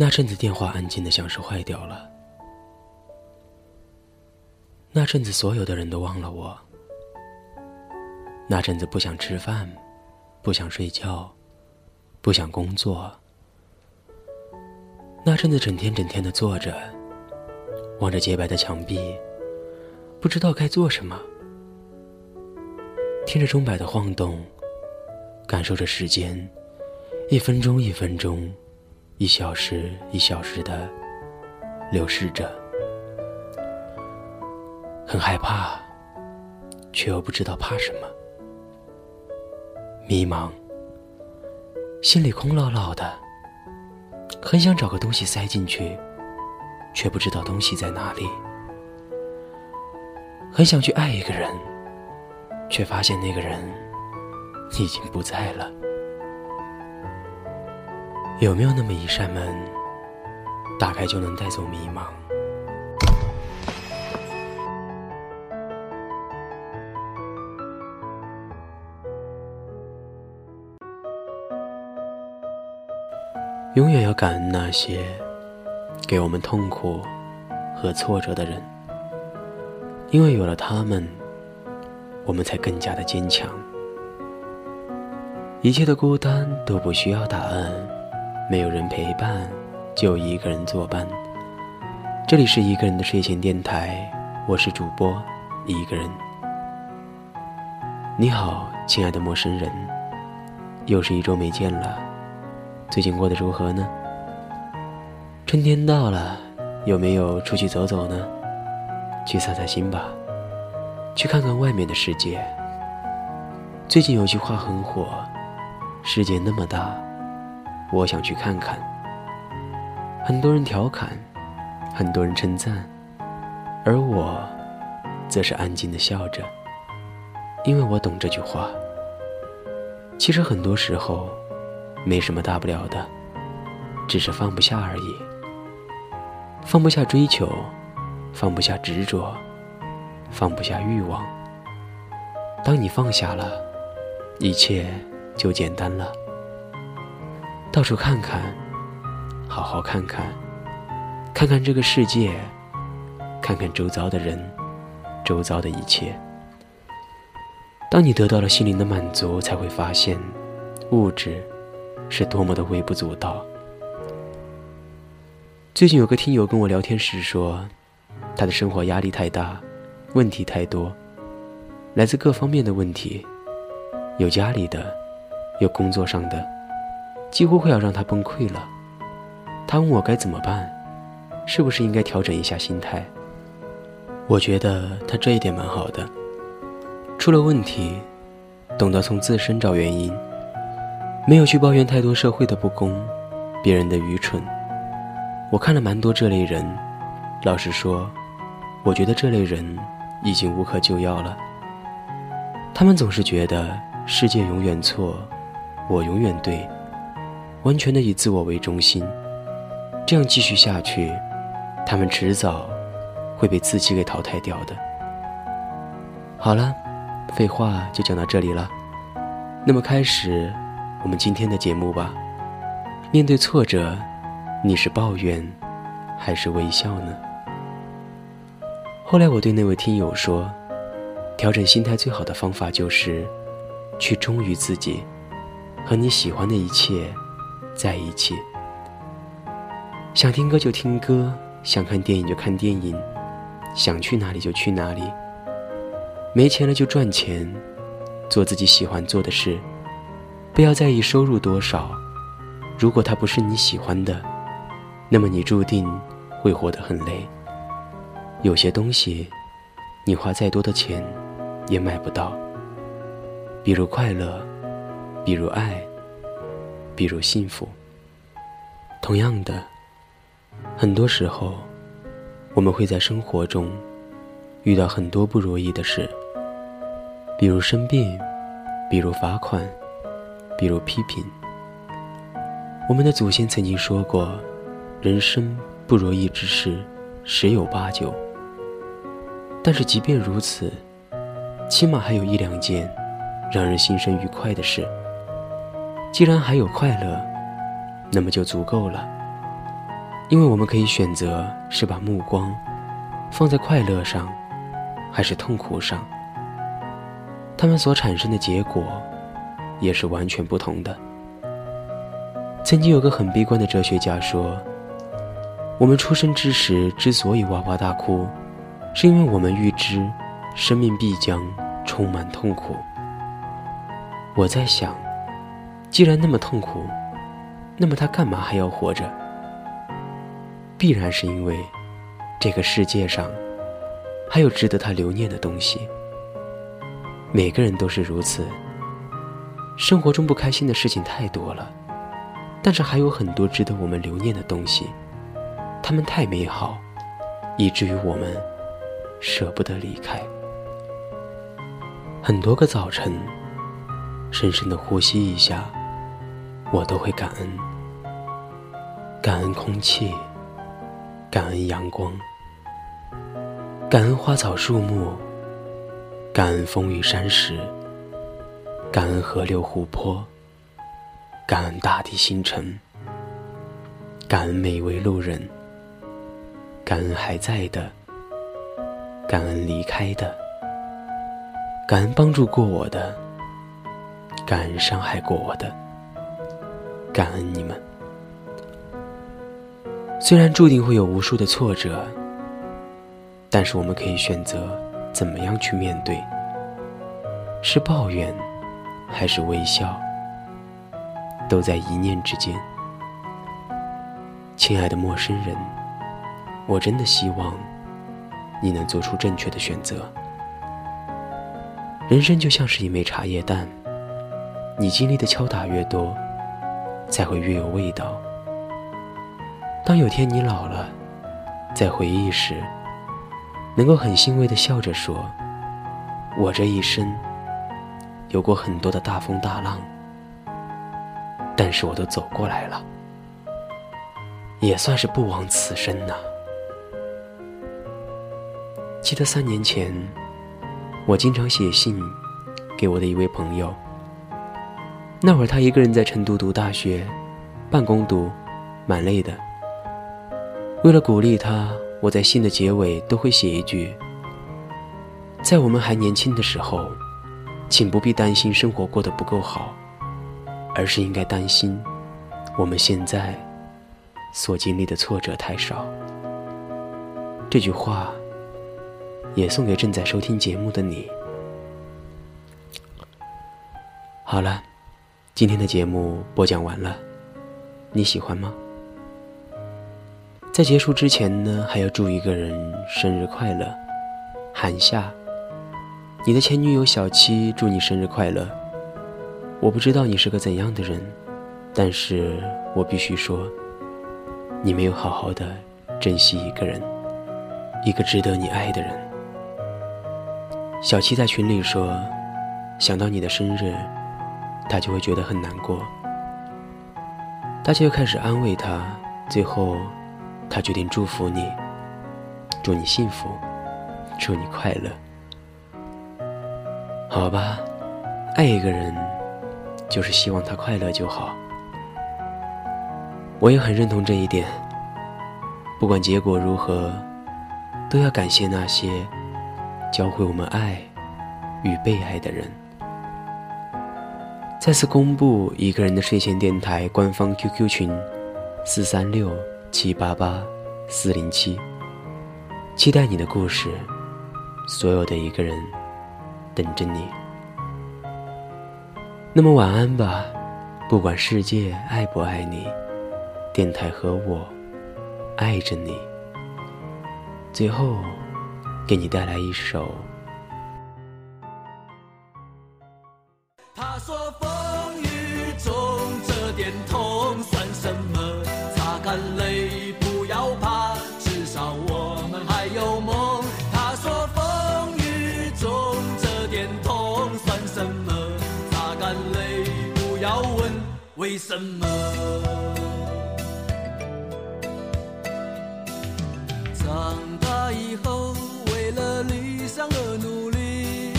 那阵子电话安静的像是坏掉了。那阵子所有的人都忘了我。那阵子不想吃饭，不想睡觉，不想工作。那阵子整天整天的坐着，望着洁白的墙壁，不知道该做什么。听着钟摆的晃动，感受着时间，一分钟一分钟。一小时一小时的流逝着，很害怕，却又不知道怕什么。迷茫，心里空落落的，很想找个东西塞进去，却不知道东西在哪里。很想去爱一个人，却发现那个人已经不在了。有没有那么一扇门，打开就能带走迷茫？永远要感恩那些给我们痛苦和挫折的人，因为有了他们，我们才更加的坚强。一切的孤单都不需要答案。没有人陪伴，就一个人作伴。这里是一个人的睡前电台，我是主播一个人。你好，亲爱的陌生人，又是一周没见了，最近过得如何呢？春天到了，有没有出去走走呢？去散散心吧，去看看外面的世界。最近有句话很火：世界那么大。我想去看看。很多人调侃，很多人称赞，而我，则是安静的笑着，因为我懂这句话。其实很多时候，没什么大不了的，只是放不下而已。放不下追求，放不下执着，放不下欲望。当你放下了，一切就简单了。到处看看，好好看看，看看这个世界，看看周遭的人，周遭的一切。当你得到了心灵的满足，才会发现，物质是多么的微不足道。最近有个听友跟我聊天时说，他的生活压力太大，问题太多，来自各方面的问题，有家里的，有工作上的。几乎快要让他崩溃了。他问我该怎么办，是不是应该调整一下心态？我觉得他这一点蛮好的。出了问题，懂得从自身找原因，没有去抱怨太多社会的不公、别人的愚蠢。我看了蛮多这类人，老实说，我觉得这类人已经无可救药了。他们总是觉得世界永远错，我永远对。完全的以自我为中心，这样继续下去，他们迟早会被自己给淘汰掉的。好了，废话就讲到这里了。那么开始我们今天的节目吧。面对挫折，你是抱怨还是微笑呢？后来我对那位听友说，调整心态最好的方法就是去忠于自己和你喜欢的一切。在一起，想听歌就听歌，想看电影就看电影，想去哪里就去哪里。没钱了就赚钱，做自己喜欢做的事，不要在意收入多少。如果它不是你喜欢的，那么你注定会活得很累。有些东西，你花再多的钱也买不到，比如快乐，比如爱。比如幸福。同样的，很多时候，我们会在生活中遇到很多不如意的事，比如生病，比如罚款，比如批评。我们的祖先曾经说过：“人生不如意之事十有八九。”但是即便如此，起码还有一两件让人心生愉快的事。既然还有快乐，那么就足够了。因为我们可以选择是把目光放在快乐上，还是痛苦上，他们所产生的结果也是完全不同的。曾经有个很悲观的哲学家说：“我们出生之时之所以哇哇大哭，是因为我们预知生命必将充满痛苦。”我在想，既然那么痛苦，那么他干嘛还要活着？必然是因为这个世界上还有值得他留念的东西。每个人都是如此，生活中不开心的事情太多了。但是还有很多值得我们留念的东西，它们太美好，以至于我们舍不得离开。很多个早晨，深深的呼吸一下，我都会感恩。感恩空气，感恩阳光，感恩花草树木，感恩风雨山石，感恩河流湖泊。感恩大地星辰，感恩每一位路人，感恩还在的，感恩离开的，感恩帮助过我的，感恩伤害过我的，感恩你们。虽然注定会有无数的挫折，但是我们可以选择怎么样去面对，是抱怨，还是微笑？都在一念之间，亲爱的陌生人，我真的希望你能做出正确的选择。人生就像是一枚茶叶蛋，你经历的敲打越多，才会越有味道。当有天你老了，在回忆时，能够很欣慰的笑着说：“我这一生有过很多的大风大浪。”但是我都走过来了，也算是不枉此生呐。记得三年前，我经常写信给我的一位朋友。那会儿他一个人在成都读大学，半工读，蛮累的。为了鼓励他，我在信的结尾都会写一句：“在我们还年轻的时候，请不必担心生活过得不够好。”而是应该担心，我们现在所经历的挫折太少。这句话也送给正在收听节目的你。好了，今天的节目播讲完了，你喜欢吗？在结束之前呢，还要祝一个人生日快乐，韩夏。你的前女友小七祝你生日快乐。我不知道你是个怎样的人，但是我必须说，你没有好好的珍惜一个人，一个值得你爱的人。小七在群里说，想到你的生日，他就会觉得很难过。大家又开始安慰他，最后，他决定祝福你，祝你幸福，祝你快乐。好吧，爱一个人。就是希望他快乐就好，我也很认同这一点。不管结果如何，都要感谢那些教会我们爱与被爱的人。再次公布一个人的睡前电台官方 QQ 群：四三六七八八四零七，期待你的故事，所有的一个人等着你。那么晚安吧，不管世界爱不爱你，电台和我爱着你。最后，给你带来一首。为什么长大以后为了理想而努力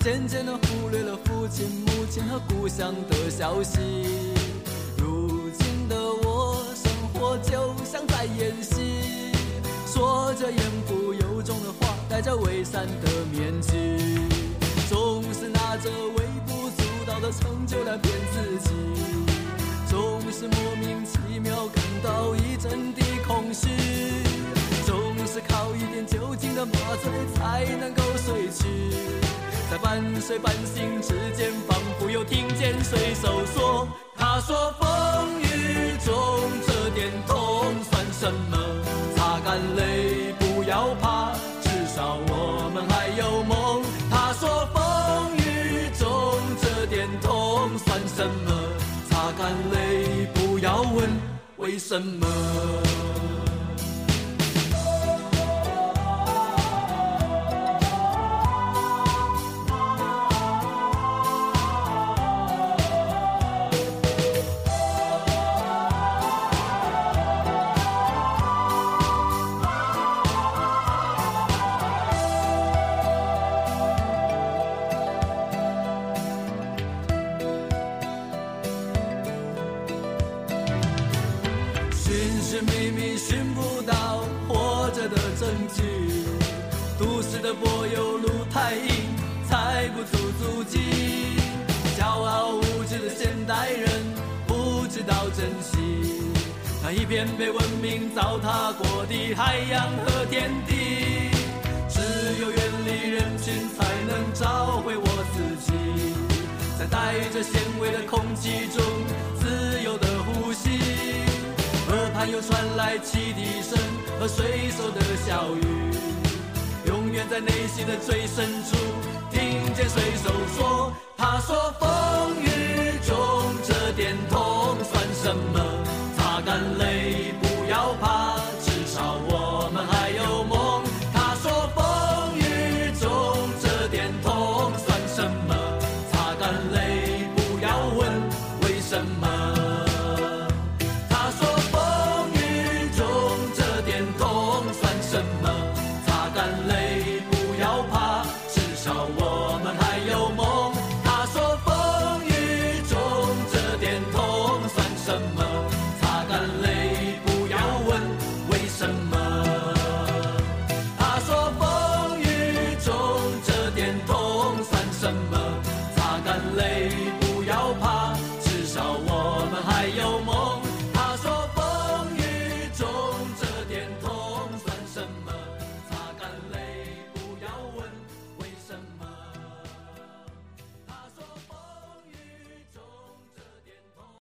渐渐的忽略了父亲母亲和故乡的消息。如今的我生活就像在演戏说着言不由衷的话戴着伪善的面具总是拿着微不足道的成就来骗自己。是莫名其妙感到一阵的空虚，总是靠一点酒精的麻醉才能够睡去，在半睡半醒之间，仿佛又听见水手说：“他说风雨中这点痛算什么？擦干泪，为什么。一片被文明糟蹋过的海洋和天地。只有远离人群，才能找回我自己，在带着咸味的空气中自由的呼吸。河畔又传来汽笛声和水手的笑语，永远在内心的最深处听见水手说：“他说风雨中这点痛